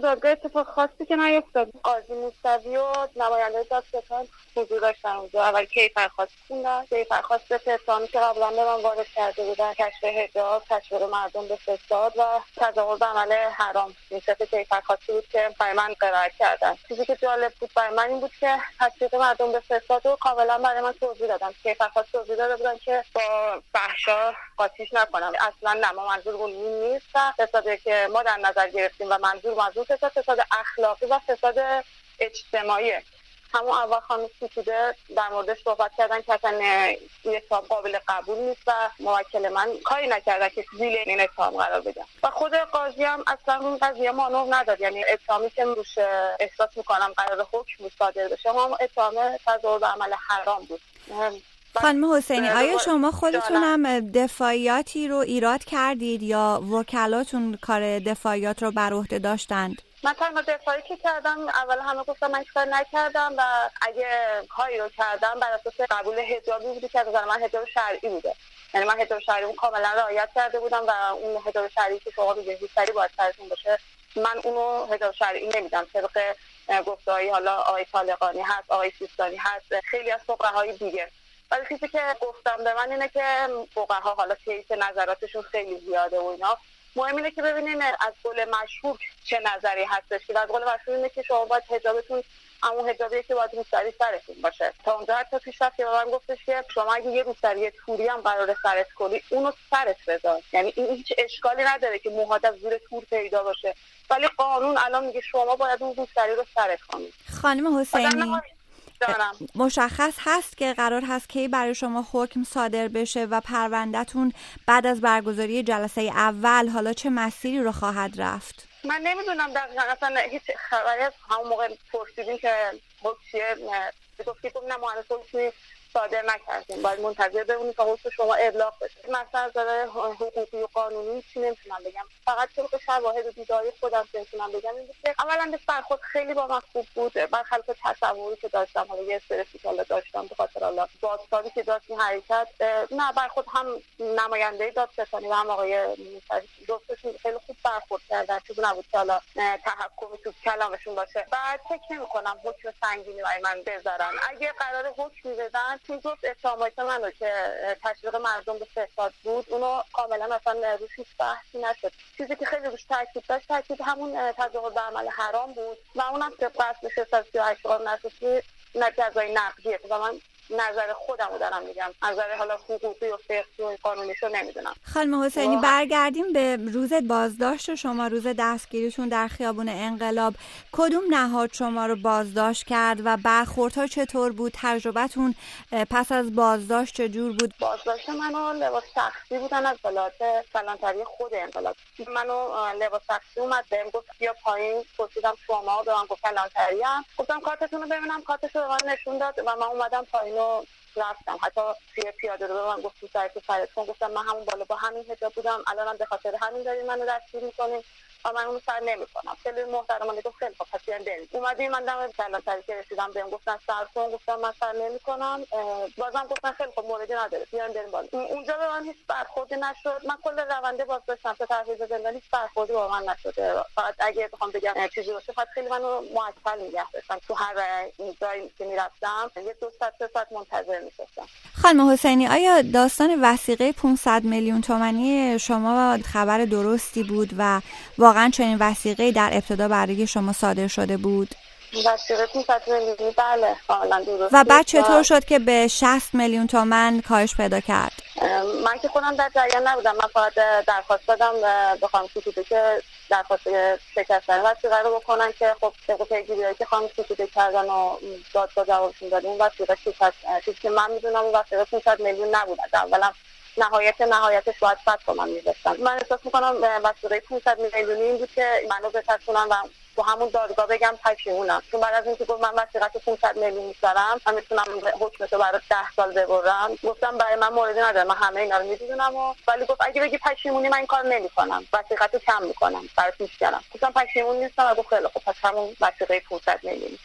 تو دادگاه اتفاق خاصی که نیفتاد. قاضی موسوی و نماینده دادستان حضور داشتن اونجا. اول کیفرخواست خوندن کیفرخواست به اتهامی که قبلا به من وارد کرده بودن. کشف حجاب تشویق مردم به فساد و تظاهر به عمل حرام. این سه کیفرخواستی بود که برای من قرائت کردن. چیزی که جالب بود برای من این بود که تشویق مردم به فساد رو کاملا برای من توضیح دادم کیفرخواست توضیح داده بودن که با فحشا قاطیش نکنم. اصلا نه ما منظور اون نیست. فسادی که ما در نظر گرفتیم و منظور منظور فساد فساد اخلاقی و فساد اجتماعی. همون اول خانم ستوده در موردش صحبت کردن که اصلا اتهام قابل قبول نیست و موکل من کاری نکرده که زیل این اتهام قرار بدم و خود قاضی هم اصلا اون قضیه مانور نداد. یعنی اتهامی که روش احساس می‌کنم قرار حکم صادر بشه هم اتهام تظاهر به عمل حرام بود. خانم حسینی آیا شما خودتونم دفاعیاتی رو ایراد کردید یا وکلاتون کار دفاعیات رو بر عهده داشتند؟ من تنها دفاعی که کردم اول همه گفتم من کار نکردم و اگه کاری رو کردم بر اساس قبول حجابی بودی که نظر من حجاب شرعی بوده. یعنی من حجاب شرعی کاملا رعایت کرده بودم و اون حجاب شرعی که شما میگه سری باید سرتون باشه من اونو حجاب شرعی نمیدم. طبق گفتهایی حالا آقای طالقانی هست آقای سیستانی هست خیلی از فقهای دیگه. ولی چیزی که گفتم به من اینه که فقها حالا کیس نظراتشون خیلی زیاده و اینا. مهم اینه که ببینین از قول مشهور چه نظری هستش. که از قول مشهور اینه که شما باید حجابتون همون حجابی که باید روسری سرتون باشه. تا اونجا حتی پیش رفت که به من گفتش که شما اگه یه روسری توری هم قرار سرت کنی اونو سرت بذار. یعنی این هیچ اشکالی نداره که موهات از زیر تور پیدا باشه. ولی قانون الان میگه شما باید اون روسری رو سرت کنید خانم حسینی. مشخص هست که قرار هست کی برای شما حکم صادر بشه و پروندهتون بعد از برگزاری جلسه اول حالا چه مسیری رو خواهد رفت؟ من نمی‌دونم دقیقا اصلا هیچ خبری از همون موقع پرسیدین که حکم چیه گفتی که نه حکمی صادر نکردیم. باید منتظر بمونیم تا حکم شما ابلاغ بشه. مثلا از حقوقی و قانونی چی نمی‌تونم بگم. فقط طبق شواهد و دیداری خودم نمی‌تونم بگم. این که اولا برخورد خیلی با من خوب بود. برخلاف تصوری که داشتم حالا یه استرسی که حالا داشتم حرکت نه برخورد هم نماینده دادستانی و هم آقای جفتشون خیلی خوب برخورد کردن چیزی نبود که حالا تحکمی تو کلامشون باشه. بعد فکر نمی‌کنم حکم سنگینی برای من بذارن. اگه قرار حکم بدن چون گفت اتهامات منو که تشویق مردم به فساد بود اونو کاملا اصلا روش هیچ بحثی نشد. چیزی که خیلی روش تاکید داشت تاکید همون تظاهر به عمل حرام بود. و اونم طبق اصل 638 قانون اساسی نجزای نقدیه. و من نظر خودم رو دارم میگم. نظر حالا حقوقی و فقهی و قانونیشو نمی‌دونم. خانم حسینی برگردیم به روز بازداشت شما روز دستگیریشون در خیابون انقلاب. کدوم نهاد شما رو بازداشت کرد و برخوردها چطور بود؟ تجربتون پس از بازداشت چجور بود؟ بازداشت منو لباس شخصی بودن از بلات کلانتری خود انقلاب. منو لباس شخصی اومد بهم گفت بیا پایین. پرسیدم شما به من گفت کلانتری گفتم کارتتون رو ببینم. کارتش رو به من نشون داد و من اومدم پایین و رفتم. حتی توی پیاده رو من گفت تو سرت. گفتم من همون بالا با همین حجاب بودم. الانم به خاطر همین دارین منو دستگیر می‌کنین. و من اونو سر نمی‌کنم. خیلی محترمانه گفت خیلی خب پس بیان بریم. اومدیم من دم کلانتری که رسیدم بهم گفتن سر کن گفتم من سر نمی‌کنم. بازم گفتن خیلی خب موردی نداره. بیان بریم بالا. اونجا به من هیچ برخوردی نشد. من کل رونده باز داشتم. تا تحویل زندانی هیچ برخوردی با من نشده فقط اگه بخوام بگم چیزی باشه فقط خیلی منو معطل نگه داشتن تو هر جایی که می‌رفتم یه دو ساعت سه ساعت منتظر میشستم. خانم حسینی آیا داستان وسیقه 500 میلیون تومانی شما خبر درستی بود و واقعا چنین وسیقه در ابتدا برای شما صادر شده بود؟ وسیقه 500 میلیونی بله و بعد چطور شد که به 60 میلیون تومن کاهش پیدا کرد؟ من که خودم در جریان نبودم. من فقط درخواست دادم به خانم ستوده که درخواست شکستن وسیقه رو بکنن که خب طبق پیگیری که خانم ستوده کردن و دادگاه جوابشون دادیم اون وسیقه چیزی که من می‌دونم اون وسیقه 500 میلیون نبود. اولا نهایت نهایتش باید صد تومن میذاشتن من احساس می‌کنم وسیقه 500 میلیونی این بود که منو بترسونن و تو همون دادگاه بگم پشیمونم. چون بعد از اینکه گفت من وسیقت 500 میلیون می‌ذارم من می‌تونم حکمشو برای 10 سال ببرم. گفتم برای من موردی نداره من همه اینا رو می‌دونم و ولی گفت اگه بگی پشیمونی من این کار نمی‌کنم. وسیقتو کم می‌کنم. برات میشکنم گفتم پشیمون نیستم و گفت خیلی خب پس همون وسیقه 500 میلیون.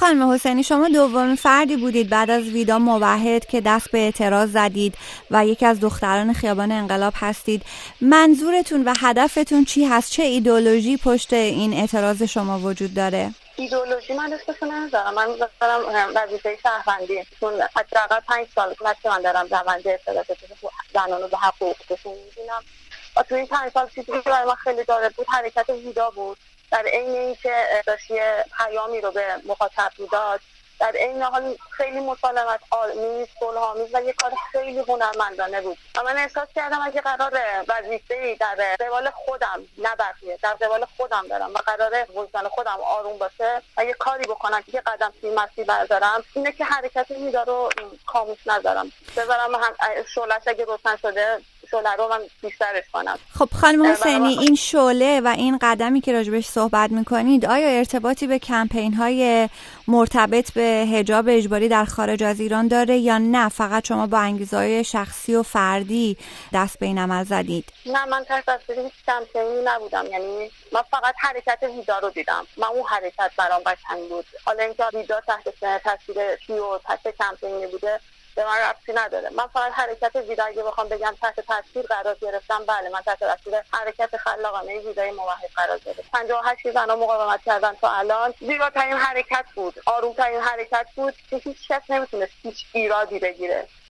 خانم حسینی شما دومین فردی بودید بعد از ویدا موحد که دست به اعتراض زدید و یکی از دختران خیابان انقلاب هستید. منظورتون و هدفتون چی هست؟ چه ایدولوژی پشت این اعتراض شما وجود داره؟ ایدولوژی من اسمشو نمی‌ذارم من دارم وظیفه شهروندی. چون حداقل پنج سال که من دارم روند اعتراض زنان به حقوقشون می‌بینم و تو این پنج سال چیزی که برای من خیلی جالب بود حرکت ویدا بود. در عین اینکه داشت پیامی رو به مخاطب می‌داد در این حال خیلی مسالمت آمیز صلحآمیز و یه کار خیلی هنرمندانه بود. و من احساس کردم اگه قرار وظیفه در قبال خودم نه در قبال خودم دارم و قرار وجدان خودم آروم باشه و یه کاری بکنم که قدم توی مسیر بردارم اینه که حرکت میدا رو کاموش نذارم. بذارم هم شعلش اگه روشن شده شعله رو من بیشترش کنم خب خانم حسینی این شعله و این قدمی که راجبش صحبت می‌کنید آیا ارتباطی به کمپین های مرتبط به هجاب اجباری در خارج از ایران داره یا نه؟ فقط شما با انگیزه شخصی و فردی دست به این عمل زدید؟ نه من تحت تاثیر هیچ کمپینی نبودم. یعنی من فقط حرکت ویدا رو دیدم. من اون حرکت برام قشنگ بود. حالا اینکه ویدا تحت تاثیر چی و تحت کمپینی بوده به من ربطی نداره. من فقط حرکت ویدا اگه بخوام بگم تحت تاثیر قرار گرفتم بله من تحت تاثیر حرکت خلاقانه ویدای موحد قرار گرفتم. 58 زنا مقاومت کردن تا الان زیباترین حرکت بود آرومترین حرکت بود که هیچ کس نمی‌تونست هیچ ایرادی بگیره.